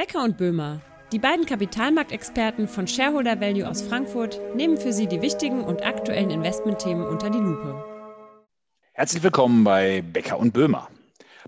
Becker und Böhmer, die beiden Kapitalmarktexperten von Shareholder Value aus Frankfurt, nehmen für Sie die wichtigen und aktuellen Investmentthemen unter die Lupe. Herzlich willkommen bei Becker und Böhmer.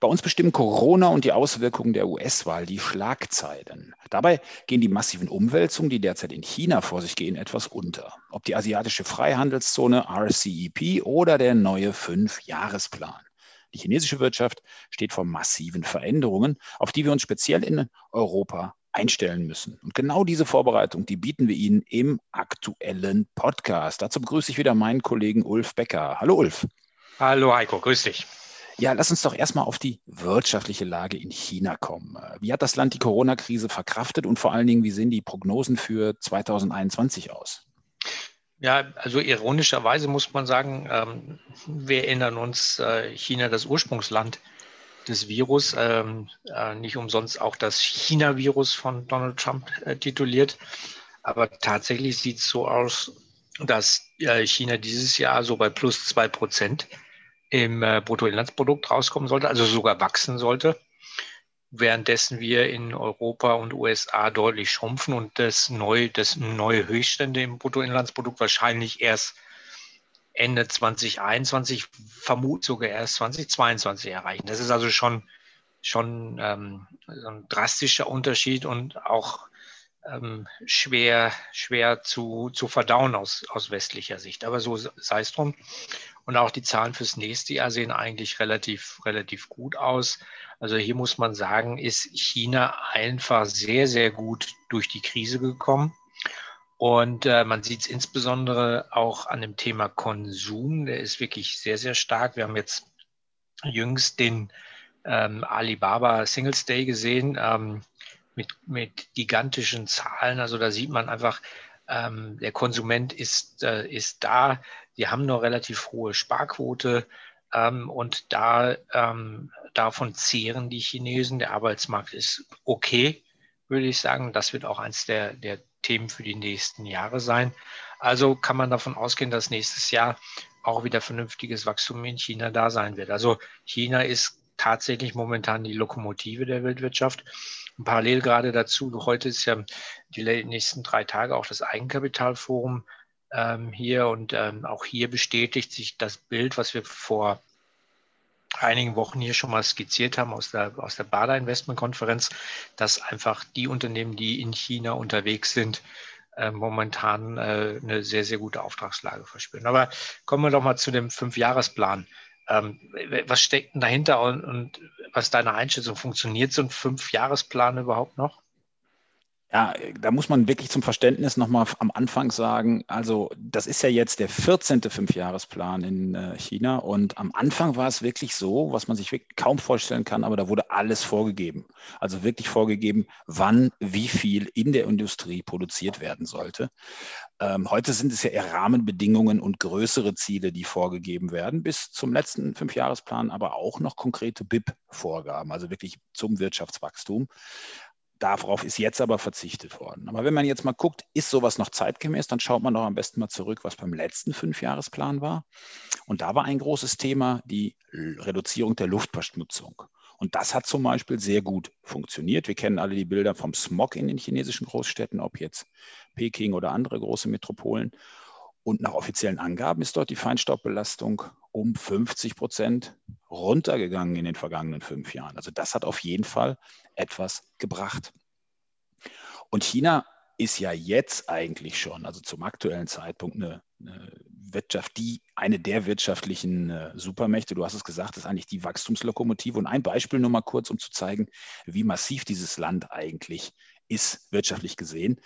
Bei uns bestimmen Corona und die Auswirkungen der US-Wahl die Schlagzeilen. Dabei gehen die massiven Umwälzungen, die derzeit in China vor sich gehen, etwas unter. Ob die asiatische Freihandelszone RCEP oder der neue Fünfjahresplan. Die chinesische Wirtschaft steht vor massiven Veränderungen, auf die wir uns speziell in Europa einstellen müssen. Und genau diese Vorbereitung, die bieten wir Ihnen im aktuellen Podcast. Dazu begrüße ich wieder meinen Kollegen Ulf Becker. Hallo Ulf. Hallo Heiko, grüß dich. Ja, lass uns doch erstmal auf die wirtschaftliche Lage in China kommen. Wie hat das Land die Corona-Krise verkraftet und vor allen Dingen, wie sehen die Prognosen für 2021 aus? Ja, also ironischerweise muss man sagen, ähm, wir erinnern uns, äh, China das Ursprungsland des Virus, ähm, äh, nicht umsonst auch das China-Virus von Donald Trump äh, tituliert. Aber tatsächlich sieht es so aus, dass äh, China dieses Jahr so bei plus zwei Prozent im äh, Bruttoinlandsprodukt rauskommen sollte, also sogar wachsen sollte währenddessen wir in Europa und USA deutlich schrumpfen und das neue, das neue Höchststände im Bruttoinlandsprodukt wahrscheinlich erst Ende 2021, vermutlich sogar erst 2022 erreichen. Das ist also schon, schon ähm, so ein drastischer Unterschied und auch ähm, schwer, schwer zu, zu verdauen aus, aus westlicher Sicht. Aber so sei es drum. Und auch die Zahlen fürs nächste Jahr sehen eigentlich relativ, relativ gut aus. Also hier muss man sagen, ist China einfach sehr, sehr gut durch die Krise gekommen. Und äh, man sieht es insbesondere auch an dem Thema Konsum. Der ist wirklich sehr, sehr stark. Wir haben jetzt jüngst den ähm, Alibaba Singles Day gesehen ähm, mit, mit gigantischen Zahlen. Also da sieht man einfach, ähm, der Konsument ist, äh, ist da. Wir haben noch relativ hohe Sparquote. Ähm, und da, ähm, davon zehren die Chinesen. Der Arbeitsmarkt ist okay, würde ich sagen. Das wird auch eins der, der Themen für die nächsten Jahre sein. Also kann man davon ausgehen, dass nächstes Jahr auch wieder vernünftiges Wachstum in China da sein wird. Also China ist tatsächlich momentan die Lokomotive der Weltwirtschaft. Und parallel gerade dazu, heute ist ja die nächsten drei Tage auch das Eigenkapitalforum ähm, hier und ähm, auch hier bestätigt sich das Bild, was wir vor einigen Wochen hier schon mal skizziert haben aus der, aus der Bada Investment Konferenz, dass einfach die Unternehmen, die in China unterwegs sind, äh, momentan äh, eine sehr, sehr gute Auftragslage verspüren. Aber kommen wir doch mal zu dem Fünfjahresplan. Ähm, was steckt denn dahinter und, und was deine Einschätzung? Funktioniert so ein Fünfjahresplan überhaupt noch? Ja, da muss man wirklich zum Verständnis nochmal am Anfang sagen, also das ist ja jetzt der 14. Fünfjahresplan in äh, China und am Anfang war es wirklich so, was man sich kaum vorstellen kann, aber da wurde alles vorgegeben. Also wirklich vorgegeben, wann wie viel in der Industrie produziert werden sollte. Ähm, heute sind es ja eher Rahmenbedingungen und größere Ziele, die vorgegeben werden, bis zum letzten Fünfjahresplan, aber auch noch konkrete BIP-Vorgaben, also wirklich zum Wirtschaftswachstum. Darauf ist jetzt aber verzichtet worden. Aber wenn man jetzt mal guckt, ist sowas noch zeitgemäß, dann schaut man doch am besten mal zurück, was beim letzten Fünfjahresplan war. Und da war ein großes Thema die Reduzierung der Luftverschmutzung. Und das hat zum Beispiel sehr gut funktioniert. Wir kennen alle die Bilder vom Smog in den chinesischen Großstädten, ob jetzt Peking oder andere große Metropolen. Und nach offiziellen Angaben ist dort die Feinstaubbelastung um 50 Prozent runtergegangen in den vergangenen fünf Jahren. Also das hat auf jeden Fall etwas gebracht. Und China ist ja jetzt eigentlich schon, also zum aktuellen Zeitpunkt, eine, eine Wirtschaft, die eine der wirtschaftlichen äh, Supermächte, du hast es gesagt, ist eigentlich die Wachstumslokomotive. Und ein Beispiel nur mal kurz, um zu zeigen, wie massiv dieses Land eigentlich ist, wirtschaftlich gesehen.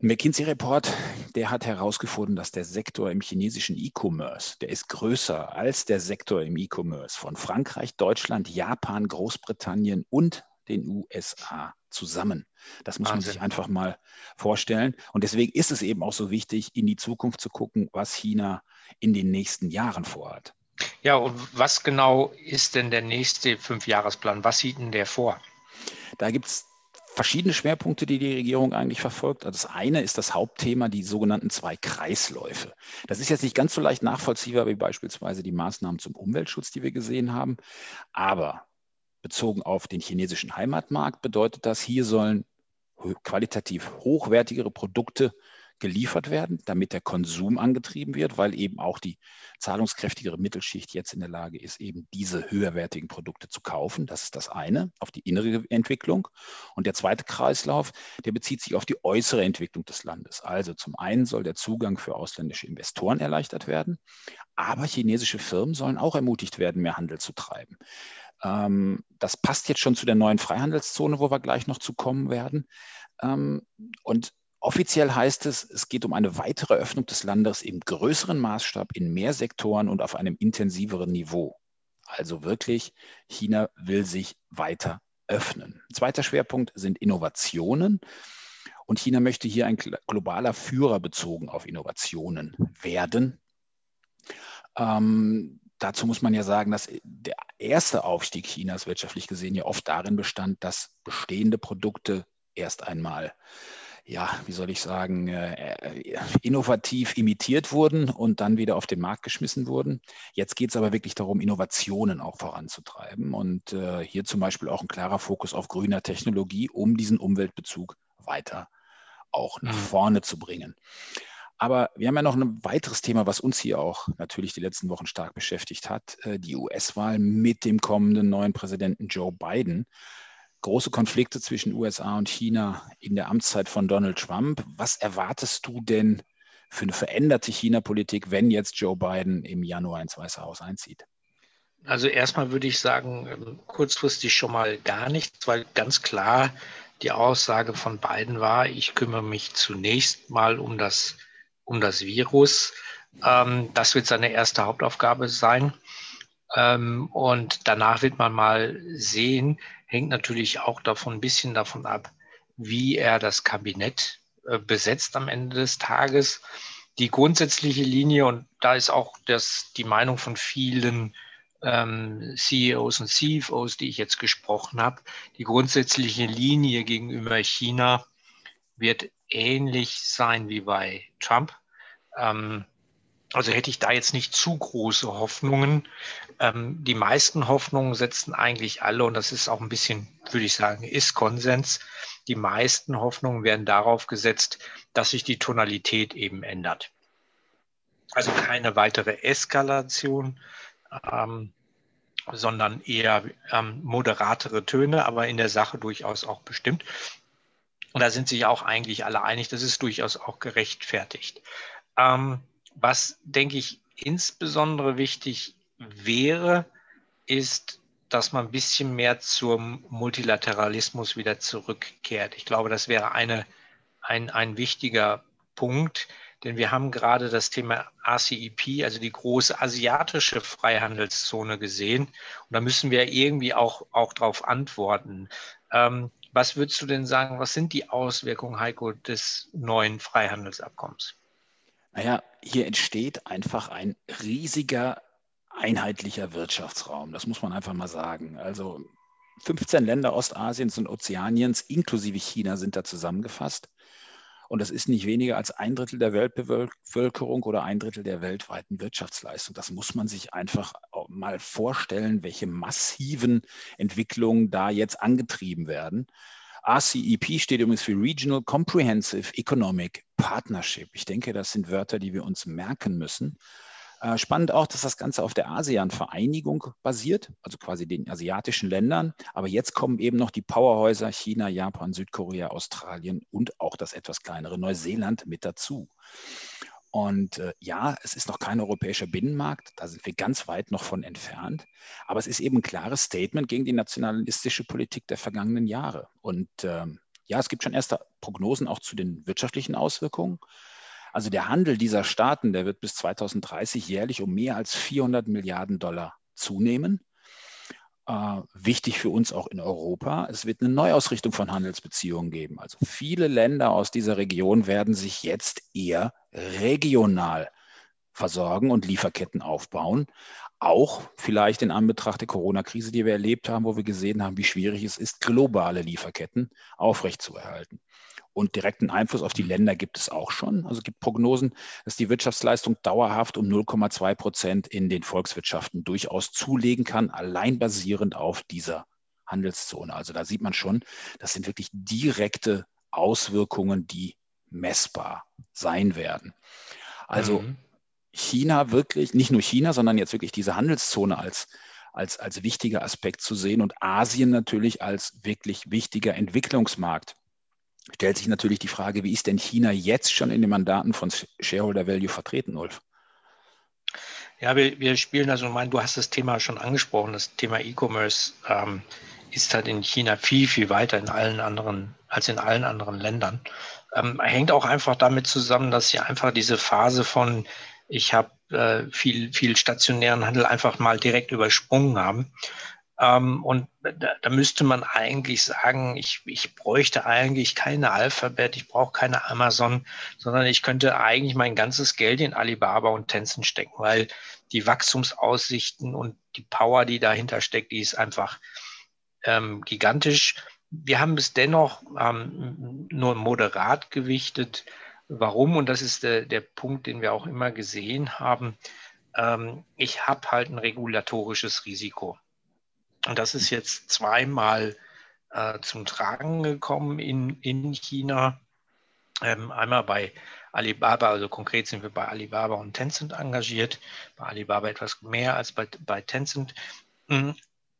McKinsey-Report, der hat herausgefunden, dass der Sektor im chinesischen E-Commerce, der ist größer als der Sektor im E-Commerce von Frankreich, Deutschland, Japan, Großbritannien und den USA zusammen. Das muss Wahnsinn. man sich einfach mal vorstellen. Und deswegen ist es eben auch so wichtig, in die Zukunft zu gucken, was China in den nächsten Jahren vorhat. Ja, und was genau ist denn der nächste Fünfjahresplan? Was sieht denn der vor? Da gibt es verschiedene Schwerpunkte, die die Regierung eigentlich verfolgt. Also das eine ist das Hauptthema, die sogenannten zwei Kreisläufe. Das ist jetzt nicht ganz so leicht nachvollziehbar wie beispielsweise die Maßnahmen zum Umweltschutz, die wir gesehen haben. Aber bezogen auf den chinesischen Heimatmarkt bedeutet das, hier sollen qualitativ hochwertigere Produkte geliefert werden, damit der Konsum angetrieben wird, weil eben auch die zahlungskräftigere Mittelschicht jetzt in der Lage ist, eben diese höherwertigen Produkte zu kaufen. Das ist das eine, auf die innere Entwicklung. Und der zweite Kreislauf, der bezieht sich auf die äußere Entwicklung des Landes. Also zum einen soll der Zugang für ausländische Investoren erleichtert werden, aber chinesische Firmen sollen auch ermutigt werden, mehr Handel zu treiben. Ähm, das passt jetzt schon zu der neuen Freihandelszone, wo wir gleich noch zu kommen werden. Ähm, und Offiziell heißt es, es geht um eine weitere Öffnung des Landes im größeren Maßstab in mehr Sektoren und auf einem intensiveren Niveau. Also wirklich, China will sich weiter öffnen. Zweiter Schwerpunkt sind Innovationen. Und China möchte hier ein globaler Führer bezogen auf Innovationen werden. Ähm, dazu muss man ja sagen, dass der erste Aufstieg Chinas wirtschaftlich gesehen ja oft darin bestand, dass bestehende Produkte erst einmal ja, wie soll ich sagen, äh, innovativ imitiert wurden und dann wieder auf den Markt geschmissen wurden. Jetzt geht es aber wirklich darum, Innovationen auch voranzutreiben und äh, hier zum Beispiel auch ein klarer Fokus auf grüner Technologie, um diesen Umweltbezug weiter auch nach mhm. vorne zu bringen. Aber wir haben ja noch ein weiteres Thema, was uns hier auch natürlich die letzten Wochen stark beschäftigt hat, äh, die US-Wahl mit dem kommenden neuen Präsidenten Joe Biden große Konflikte zwischen USA und China in der Amtszeit von Donald Trump. Was erwartest du denn für eine veränderte China-Politik, wenn jetzt Joe Biden im Januar ins Weiße Haus einzieht? Also erstmal würde ich sagen, ähm, kurzfristig schon mal gar nichts, weil ganz klar die Aussage von Biden war, ich kümmere mich zunächst mal um das, um das Virus. Ähm, das wird seine erste Hauptaufgabe sein. Ähm, und danach wird man mal sehen, hängt natürlich auch davon ein bisschen davon ab, wie er das Kabinett äh, besetzt am Ende des Tages. Die grundsätzliche Linie, und da ist auch das, die Meinung von vielen ähm, CEOs und CFOs, die ich jetzt gesprochen habe, die grundsätzliche Linie gegenüber China wird ähnlich sein wie bei Trump. Ähm, also hätte ich da jetzt nicht zu große Hoffnungen. Ähm, die meisten Hoffnungen setzen eigentlich alle, und das ist auch ein bisschen, würde ich sagen, ist Konsens. Die meisten Hoffnungen werden darauf gesetzt, dass sich die Tonalität eben ändert. Also keine weitere Eskalation, ähm, sondern eher ähm, moderatere Töne, aber in der Sache durchaus auch bestimmt. Und da sind sich auch eigentlich alle einig, das ist durchaus auch gerechtfertigt. Ähm, was, denke ich, insbesondere wichtig wäre, ist, dass man ein bisschen mehr zum Multilateralismus wieder zurückkehrt. Ich glaube, das wäre eine, ein, ein wichtiger Punkt, denn wir haben gerade das Thema RCEP, also die große asiatische Freihandelszone gesehen. Und da müssen wir irgendwie auch, auch darauf antworten. Ähm, was würdest du denn sagen, was sind die Auswirkungen, Heiko, des neuen Freihandelsabkommens? Naja, hier entsteht einfach ein riesiger einheitlicher Wirtschaftsraum. Das muss man einfach mal sagen. Also 15 Länder Ostasiens und Ozeaniens inklusive China sind da zusammengefasst. Und das ist nicht weniger als ein Drittel der Weltbevölkerung oder ein Drittel der weltweiten Wirtschaftsleistung. Das muss man sich einfach mal vorstellen, welche massiven Entwicklungen da jetzt angetrieben werden. RCEP steht übrigens für Regional Comprehensive Economic Partnership. Ich denke, das sind Wörter, die wir uns merken müssen. Äh, spannend auch, dass das Ganze auf der ASEAN-Vereinigung basiert, also quasi den asiatischen Ländern. Aber jetzt kommen eben noch die Powerhäuser China, Japan, Südkorea, Australien und auch das etwas kleinere Neuseeland mit dazu. Und äh, ja, es ist noch kein europäischer Binnenmarkt, da sind wir ganz weit noch von entfernt. Aber es ist eben ein klares Statement gegen die nationalistische Politik der vergangenen Jahre. Und ähm, ja, es gibt schon erste Prognosen auch zu den wirtschaftlichen Auswirkungen. Also der Handel dieser Staaten, der wird bis 2030 jährlich um mehr als 400 Milliarden Dollar zunehmen. Äh, wichtig für uns auch in Europa. Es wird eine Neuausrichtung von Handelsbeziehungen geben. Also viele Länder aus dieser Region werden sich jetzt eher regional versorgen und Lieferketten aufbauen. Auch vielleicht in Anbetracht der Corona-Krise, die wir erlebt haben, wo wir gesehen haben, wie schwierig es ist, globale Lieferketten aufrechtzuerhalten. Und direkten Einfluss auf die Länder gibt es auch schon. Also es gibt Prognosen, dass die Wirtschaftsleistung dauerhaft um 0,2 Prozent in den Volkswirtschaften durchaus zulegen kann, allein basierend auf dieser Handelszone. Also da sieht man schon, das sind wirklich direkte Auswirkungen, die messbar sein werden. Also mhm. China wirklich, nicht nur China, sondern jetzt wirklich diese Handelszone als, als, als wichtiger Aspekt zu sehen und Asien natürlich als wirklich wichtiger Entwicklungsmarkt. Stellt sich natürlich die Frage, wie ist denn China jetzt schon in den Mandaten von Shareholder Value vertreten, Ulf? Ja, wir, wir spielen also, mein, du hast das Thema schon angesprochen, das Thema E-Commerce ähm, ist halt in China viel, viel weiter in allen anderen, als in allen anderen Ländern. Ähm, hängt auch einfach damit zusammen, dass sie einfach diese Phase von, ich habe äh, viel, viel stationären Handel einfach mal direkt übersprungen haben. Ähm, und da, da, müsste man eigentlich sagen, ich, ich bräuchte eigentlich keine Alphabet, ich brauche keine Amazon, sondern ich könnte eigentlich mein ganzes Geld in Alibaba und Tencent stecken, weil die Wachstumsaussichten und die Power, die dahinter steckt, die ist einfach ähm, gigantisch. Wir haben es dennoch ähm, nur moderat gewichtet. Warum? Und das ist der, der Punkt, den wir auch immer gesehen haben. Ähm, ich habe halt ein regulatorisches Risiko. Und das ist jetzt zweimal äh, zum Tragen gekommen in, in China. Ähm, einmal bei Alibaba, also konkret sind wir bei Alibaba und Tencent engagiert. Bei Alibaba etwas mehr als bei, bei Tencent. Hm,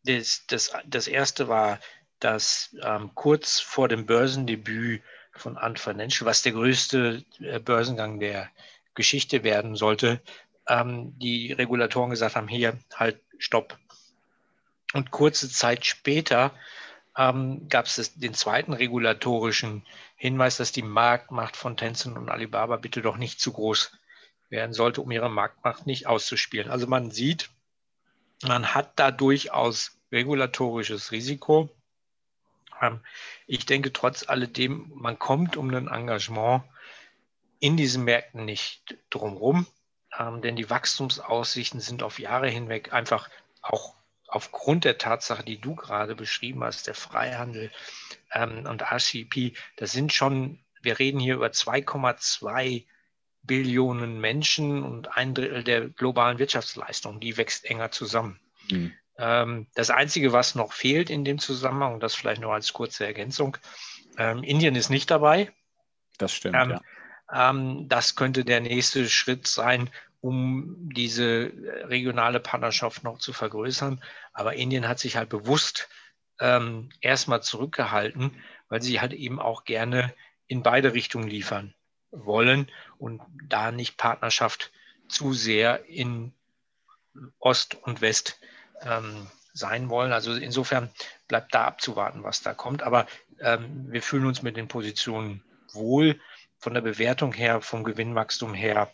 das, das, das erste war, dass ähm, kurz vor dem Börsendebüt von Ant Financial, was der größte äh, Börsengang der Geschichte werden sollte, ähm, die Regulatoren gesagt haben, hier, halt, stopp. Und kurze Zeit später ähm, gab es den zweiten regulatorischen Hinweis, dass die Marktmacht von Tencent und Alibaba bitte doch nicht zu groß werden sollte, um ihre Marktmacht nicht auszuspielen. Also man sieht, man hat da durchaus regulatorisches Risiko. Ähm, ich denke trotz alledem, man kommt um ein Engagement in diesen Märkten nicht drumherum, ähm, denn die Wachstumsaussichten sind auf Jahre hinweg einfach auch aufgrund der Tatsache, die du gerade beschrieben hast, der Freihandel ähm, und RCP, das sind schon, wir reden hier über 2,2 Billionen Menschen und ein Drittel der globalen Wirtschaftsleistung, die wächst enger zusammen. Mhm. Ähm, das Einzige, was noch fehlt in dem Zusammenhang, und das vielleicht noch als kurze Ergänzung, ähm, Indien ist nicht dabei. Das stimmt, ähm, ja. Ähm, das könnte der nächste Schritt sein, um diese regionale Partnerschaft noch zu vergrößern. Aber Indien hat sich halt bewusst ähm, erstmal zurückgehalten, weil sie halt eben auch gerne in beide Richtungen liefern wollen und da nicht Partnerschaft zu sehr in Ost und West ähm, sein wollen. Also insofern bleibt da abzuwarten, was da kommt. Aber ähm, wir fühlen uns mit den Positionen wohl. Von der Bewertung her, vom Gewinnwachstum her,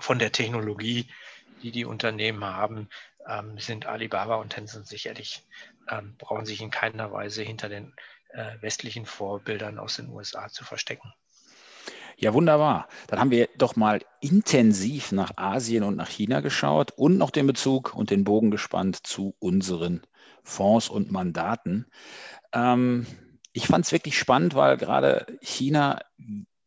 von der Technologie, die die Unternehmen haben, ähm, sind Alibaba und Tencent sicherlich, ähm, brauchen sich in keiner Weise hinter den äh, westlichen Vorbildern aus den USA zu verstecken. Ja, wunderbar. Dann haben wir doch mal intensiv nach Asien und nach China geschaut und noch den Bezug und den Bogen gespannt zu unseren Fonds und Mandaten. Ähm, ich fand es wirklich spannend, weil gerade China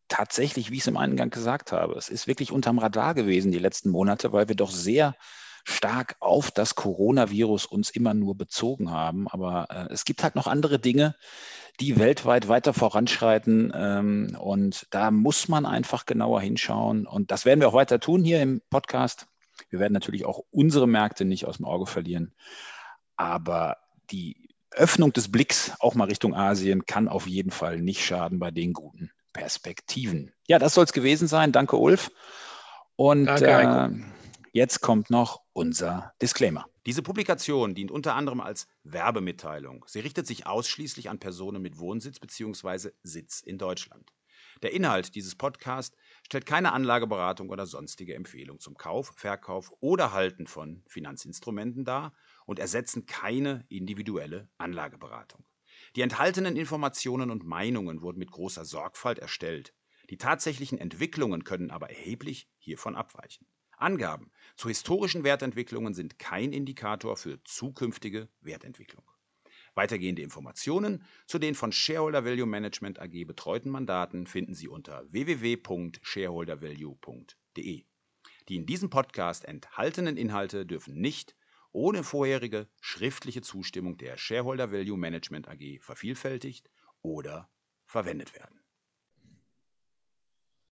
tatsächlich, wie ich es im Eingang gesagt habe, es ist wirklich unterm Radar gewesen die letzten Monate, weil wir doch sehr stark auf das Coronavirus uns immer nur bezogen haben. Aber äh, es gibt halt noch andere Dinge, die weltweit weiter voranschreiten. Ähm, und da muss man einfach genauer hinschauen. Und das werden wir auch weiter tun hier im Podcast. Wir werden natürlich auch unsere Märkte nicht aus dem Auge verlieren. Aber die Öffnung des Blicks auch mal Richtung Asien kann auf jeden Fall nicht schaden bei den guten Perspektiven. Ja, das soll es gewesen sein. Danke, Ulf. Und äh, jetzt kommt noch unser Disclaimer. Diese Publikation dient unter anderem als Werbemitteilung. Sie richtet sich ausschließlich an Personen mit Wohnsitz bzw. Sitz in Deutschland. Der Inhalt dieses Podcasts stellt keine Anlageberatung oder sonstige Empfehlung zum Kauf, Verkauf oder Halten von Finanzinstrumenten dar und ersetzen keine individuelle Anlageberatung. Die enthaltenen Informationen und Meinungen wurden mit großer Sorgfalt erstellt. Die tatsächlichen Entwicklungen können aber erheblich hiervon abweichen. Angaben zu historischen Wertentwicklungen sind kein Indikator für zukünftige Wertentwicklung. Weitergehende Informationen zu den von Shareholder Value Management AG betreuten Mandaten finden Sie unter www.shareholdervalue.de. Die in diesem Podcast enthaltenen Inhalte dürfen nicht ohne vorherige schriftliche Zustimmung der Shareholder Value Management AG vervielfältigt oder verwendet werden.